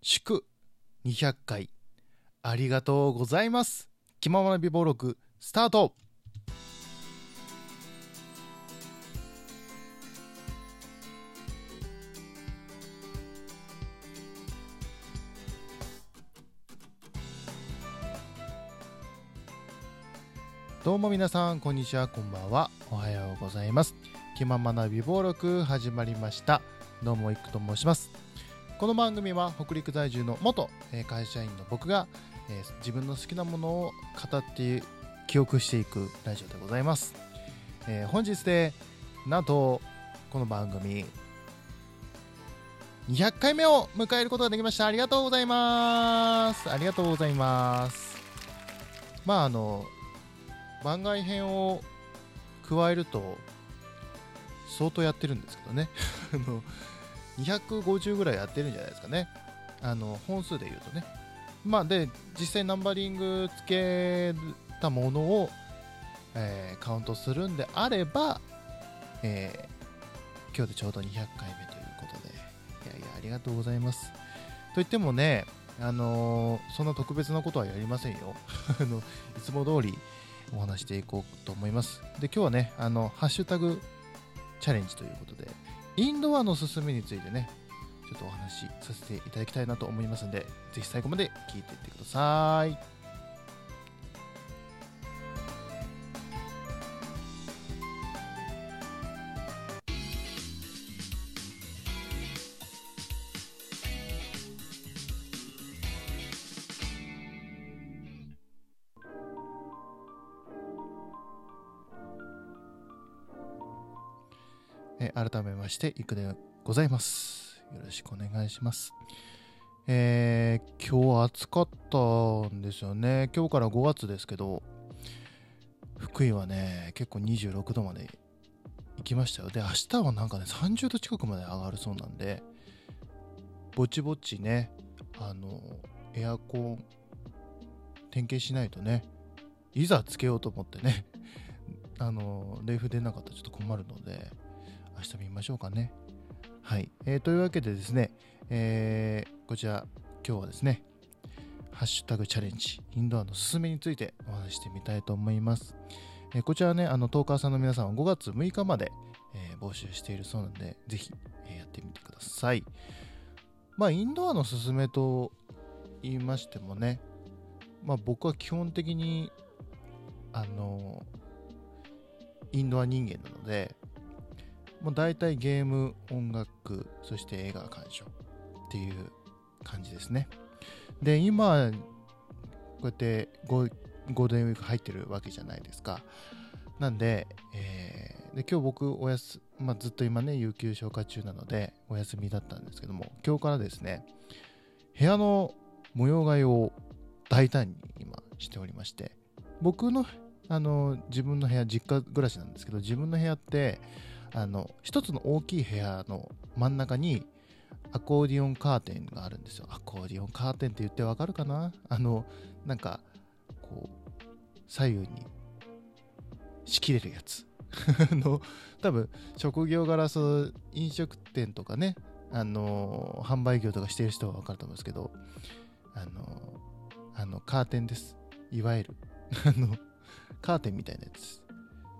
祝200回。ありがとうございます。気ままな美貌録スタート。どうも皆さんこんにちはこんばんは。おはようございます。気ままな美貌録始まりました。どうもいくと申します。この番組は北陸在住の元会社員の僕が、自分の好きなものを語って記憶していくラジオでございます、え本日でなんとこの番組200回目を迎えることができました。ありがとうございます。ありがとうございます。まああの番外編を加えると相当やってるんですけどね。あの250ぐらいやってるんじゃないですかね。あの本数で言うとね。まあで実際ナンバリングつけたものを、えーカウントするんであれば、えー今日でちょうど200回目ということで。いやいやありがとうございます。といってもねあのーそんな特別なことはやりませんよ。あのいつも通りお話していこうと思います。で今日はねあのハッシュタグチャレンジということでインドアのすすめについてねちょっとお話しさせていただきたいなと思いますんで是非最後まで聞いていってください。えー改めましていくでございます。よろしくお願いします。えー今日暑かったんですよね。今日から5月ですけど福井はね結構26度まで行きましたよ。で明日はなんかね30度近くまで上がるそうなんでぼちぼちねあのエアコン点検しないとねいざつけようと思ってねあの冷風出なかったらちょっと困るので明日見ましょうかね。はい。えーというわけでですね、えーこちら、今日はですね、ハッシュタグチャレンジ、インドアのすすめについてお話してみたいと思います。えーこちらね、あの、トーカーさんの皆さんは5月6日まで、えー募集しているそうなので、ぜひ、えーやってみてください。まあ、インドアのすすめと言いましてもね、まあ、僕は基本的に、あの、インドア人間なので、もう大体ゲーム、音楽、そして映画鑑賞っていう感じですね。で、今、こうやってゴールデンウィーク入ってるわけじゃないですか。なんで、えーで今日僕おやす、まあ、ずっと今ね、有給消化中なのでお休みだったんですけども、今日からですね、部屋の模様替えを大胆に今しておりまして、僕のあの自分の部屋、実家暮らしなんですけど、自分の部屋って、あの一つの大きい部屋の真ん中にアコーディオンカーテンがあるんですよ。アコーディオンカーテンって言ってわかるかな？あのなんかこう左右に仕切れるやつ。あの多分職業柄そう飲食店とかねあの販売業とかしてる人は分かると思うんですけどあのあのカーテンです。いわゆる。あのカーテンみたいなやつ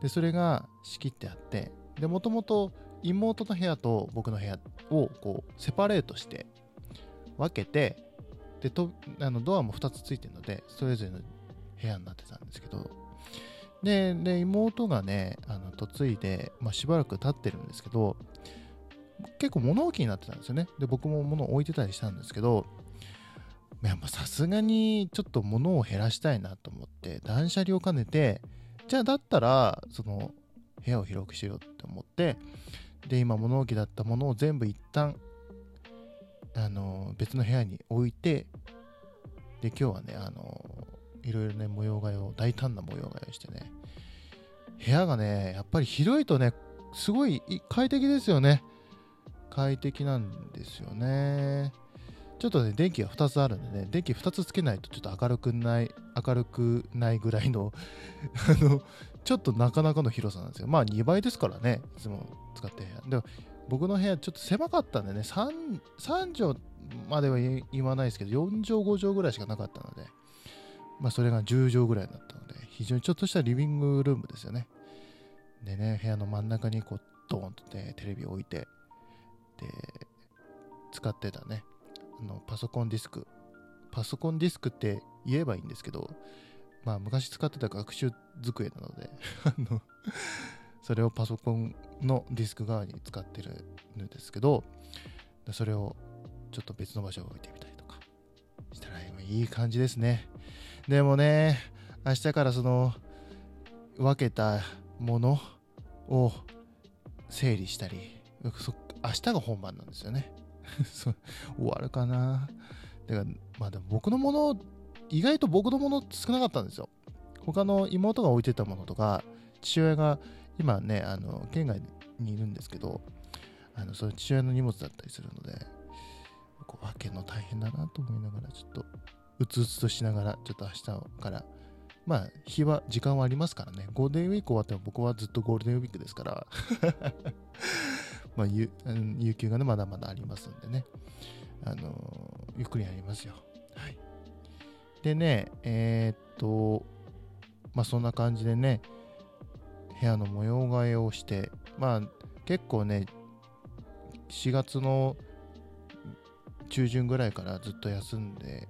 ででそれが仕切ってあってでもともと妹の部屋と僕の部屋をこうセパレートして分けてでとあのドアも2つついてるのでそれぞれの部屋になってたんですけど。でで妹がねあの嫁いで、まあ、しばらく経ってるんですけど結構物置になってたんですよね。で僕も物を置いてたりしたんですけどやっぱさすがにちょっと物を減らしたいなと思って断捨離を兼ねてじゃあだったらその部屋を広くしようって思ってで今物置だったものを全部一旦あの別の部屋に置いてで今日はねあのいろいろね模様替えを大胆な模様替えをしてね部屋がねやっぱり広いとねすごいい快適ですよね。快適なんですよね。ちょっとね電気が2つあるんでね電気2つつけないとちょっと明るくない明るくないぐらいの あのちょっとなかなかの広さなんですよ。まあ2倍ですからねいつも使ってる部屋。でも僕の部屋ちょっと狭かったんでね、3, 3畳までは言わないですけど、4畳5畳ぐらいしかなかったので、まあそれが10畳ぐらいだったので、非常にちょっとしたリビングルームですよね。でね、部屋の真ん中にこう、ドーンとね、テレビを置いて、で、使ってたね、あのパソコンディスク。パソコンディスクって言えばいいんですけど、まあ昔使ってた学習机なので あのそれをパソコンのディスク側に使ってるんですけど、それをちょっと別の場所に置いてみたりとかしたら今いい感じですね。でもね、明日からその分けたものを整理したり、明日が本番なんですよね。終わるかな。だから、まあでも僕のもの、意外と僕のもの少なかったんですよ。他の妹が置いてたものとか、父親が今ね、あの県外にいるんですけど、あのその父親の荷物だったりするので、こう分けるの大変だなと思いながら、ちょっとうつうつとしながら、ちょっと明日から、まあ、日は、時間はありますからね、ゴールデンウィーク終わっても僕はずっとゴールデンウィークですからまあ、有有給がね、まだまだありますんでね、あの、ゆっくりやりますよ。はい。でね、えー、っと、まあそんな感じでね、部屋の模様替えをして、まあ結構ね、4月の中旬ぐらいからずっと休んで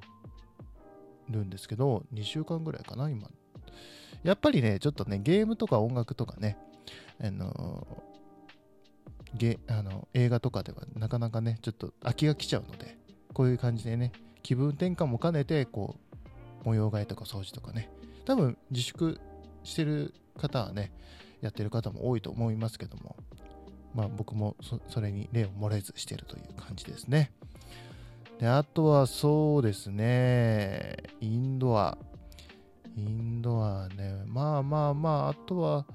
るんですけど、2週間ぐらいかな、今。やっぱりね、ちょっとね、ゲームとか音楽とかね、あのゲあの映画とかではなかなかね、ちょっと飽きが来ちゃうので、こういう感じでね、気分転換も兼ねて、こう、模様替えとか掃除とかね、多分自粛してる方はね、やってる方も多いと思いますけども、まあ僕もそれに例を漏れずしてるという感じですね。で、あとはそうですね、インドア。インドアね、まあまあまあ、あとは、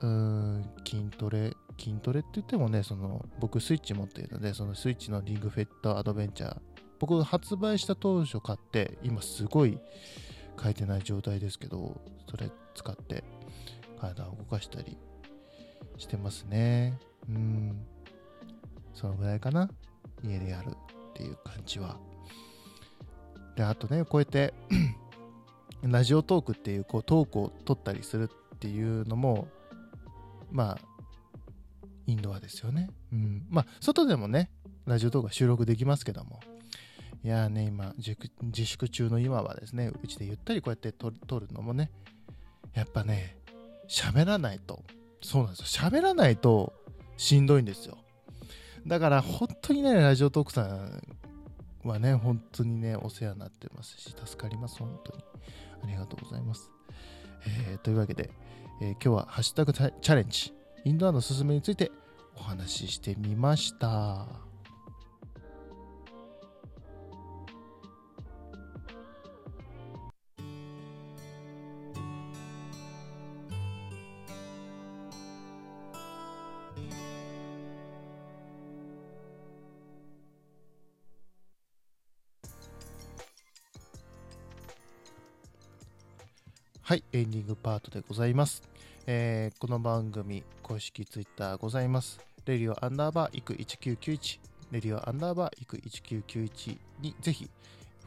うーん、筋トレ。筋トレって言ってもね、その、僕スイッチ持っているので、そのスイッチのリングフェットアドベンチャー。僕発売した当初買って、今すごい書いてない状態ですけど、それ使って体を動かしたりしてますね。うん。そのぐらいかな。家でやるっていう感じは。で、あとね、こうやってラジオトークっていうこうトークを取ったりするっていうのも、まあ、インドアですよね。うん。まあ、外でもね、ラジオトークは収録できますけども。いやーね、今、自粛中の今はですね、うちでゆったりこうやって撮るのもね、やっぱね、喋らないと、そうなんですよ。喋らないとしんどいんですよ。だから本当にね、ラジオトークさんはね、本当にね、お世話になってますし、助かります、本当に。ありがとうございます。えー、というわけで、えー、今日はハッシュタグチャレンジ、インドアのすすめについてお話ししてみました。はい、エンディングパートでございます。えー、この番組、公式ツイッターございます。レディオアンダーバーイク1991、レディオアンダーバーイク1991にぜひ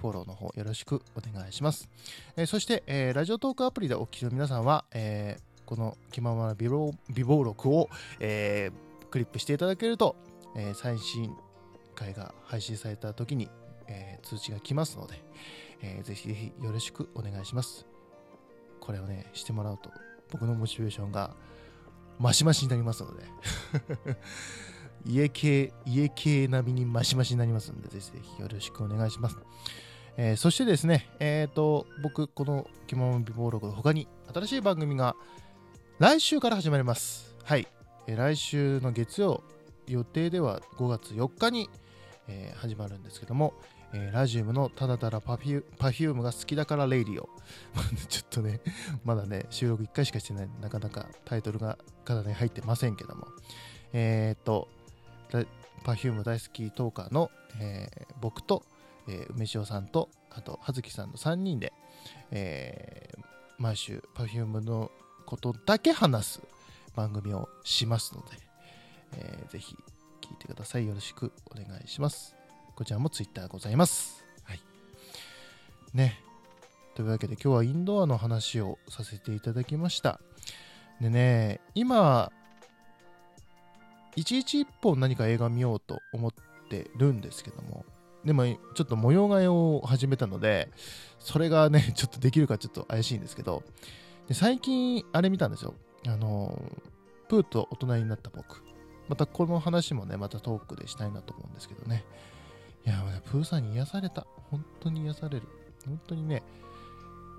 フォローの方よろしくお願いします。えー、そして、えー、ラジオトークアプリでお聞きの皆さんは、えー、この気ままな美貌録を、えー、クリップしていただけると、えー、最新回が配信された時に、えー、通知が来ますので、えー、ぜひぜひよろしくお願いします。これをね、してもらうと、僕のモチベーションがマシマシになりますので 家系、家系並みにマシマシになりますので、ぜひぜひよろしくお願いします。えー、そしてですね、えっ、ー、と、僕、この気まま美貌録の他に新しい番組が来週から始まります。はい。えー、来週の月曜、予定では5月4日に、え始まるんですけども、えー、ラジウムのただただパフュ Perfume が好きだから Radio。ちょっとね、まだね、収録1回しかしてないなかなかタイトルが体に入ってませんけども。えっ、と、 Perfume 大好きトーカーの、えー、僕と、えー、梅塩さんと、あと、葉月さんの3人で、えー、毎週 Perfume のことだけ話す番組をしますので、えー、ぜひ聞いてください。よろしくお願いします。こちらも Twitter ございます。はい。ね。というわけで今日はインドアの話をさせていただきました。でね、今、一日一本何か映画見ようと思ってるんですけども、でもちょっと模様替えを始めたので、それがね、ちょっとできるかちょっと怪しいんですけど、で最近あれ見たんですよ。あの、プーと大人になった僕。またこの話もね、またトークでしたいなと思うんですけどね。いや、プーさんに癒された。本当に癒される。本当にね、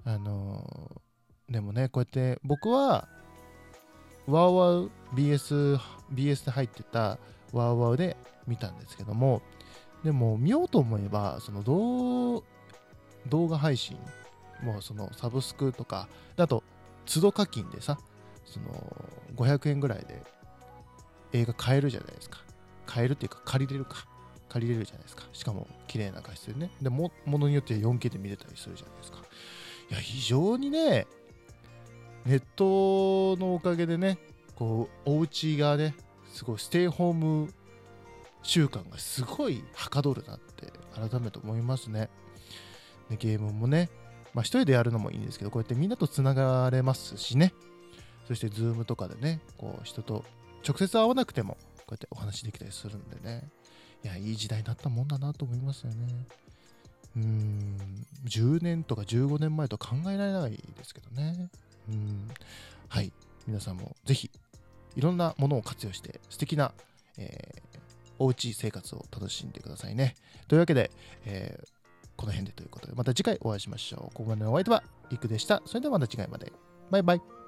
あのでもね、こうやって僕は、ワウワウ BS、BS で入ってたワウワウで見たんですけども、でも見ようと思えば、その動動画配信、もうそのサブスクとか、あと、都度課金でさ、その500円ぐらいで映画買えるじゃないですか。買えるっていうか借りれるか。借りれるじゃないですか。しかも綺麗な画質でね。でも、ものによって 4K で見れたりするじゃないですか。いや、非常にね、ネットのおかげでね、こう、お家がね、すごいステイホーム習慣がすごいはかどるなって改めて思いますね。でゲームもね、まあ、一人でやるのもいいんですけど、こうやってみんなとつながれますしね。そして、ズームとかでね、こう、人と直接会わなくても、こうやってお話できたりするんでね。いや、いい時代になったもんだなと思いますよね。うん、10年とか15年前と考えられないですけどね。うん、はい。皆さんもぜひ、いろんなものを活用して、素敵な、えー、おうち生活を楽しんでくださいね。というわけで、えー、この辺でということで、また次回お会いしましょう。ここまでのお相手は、いくでした。それではまた次回まで。バイバイ。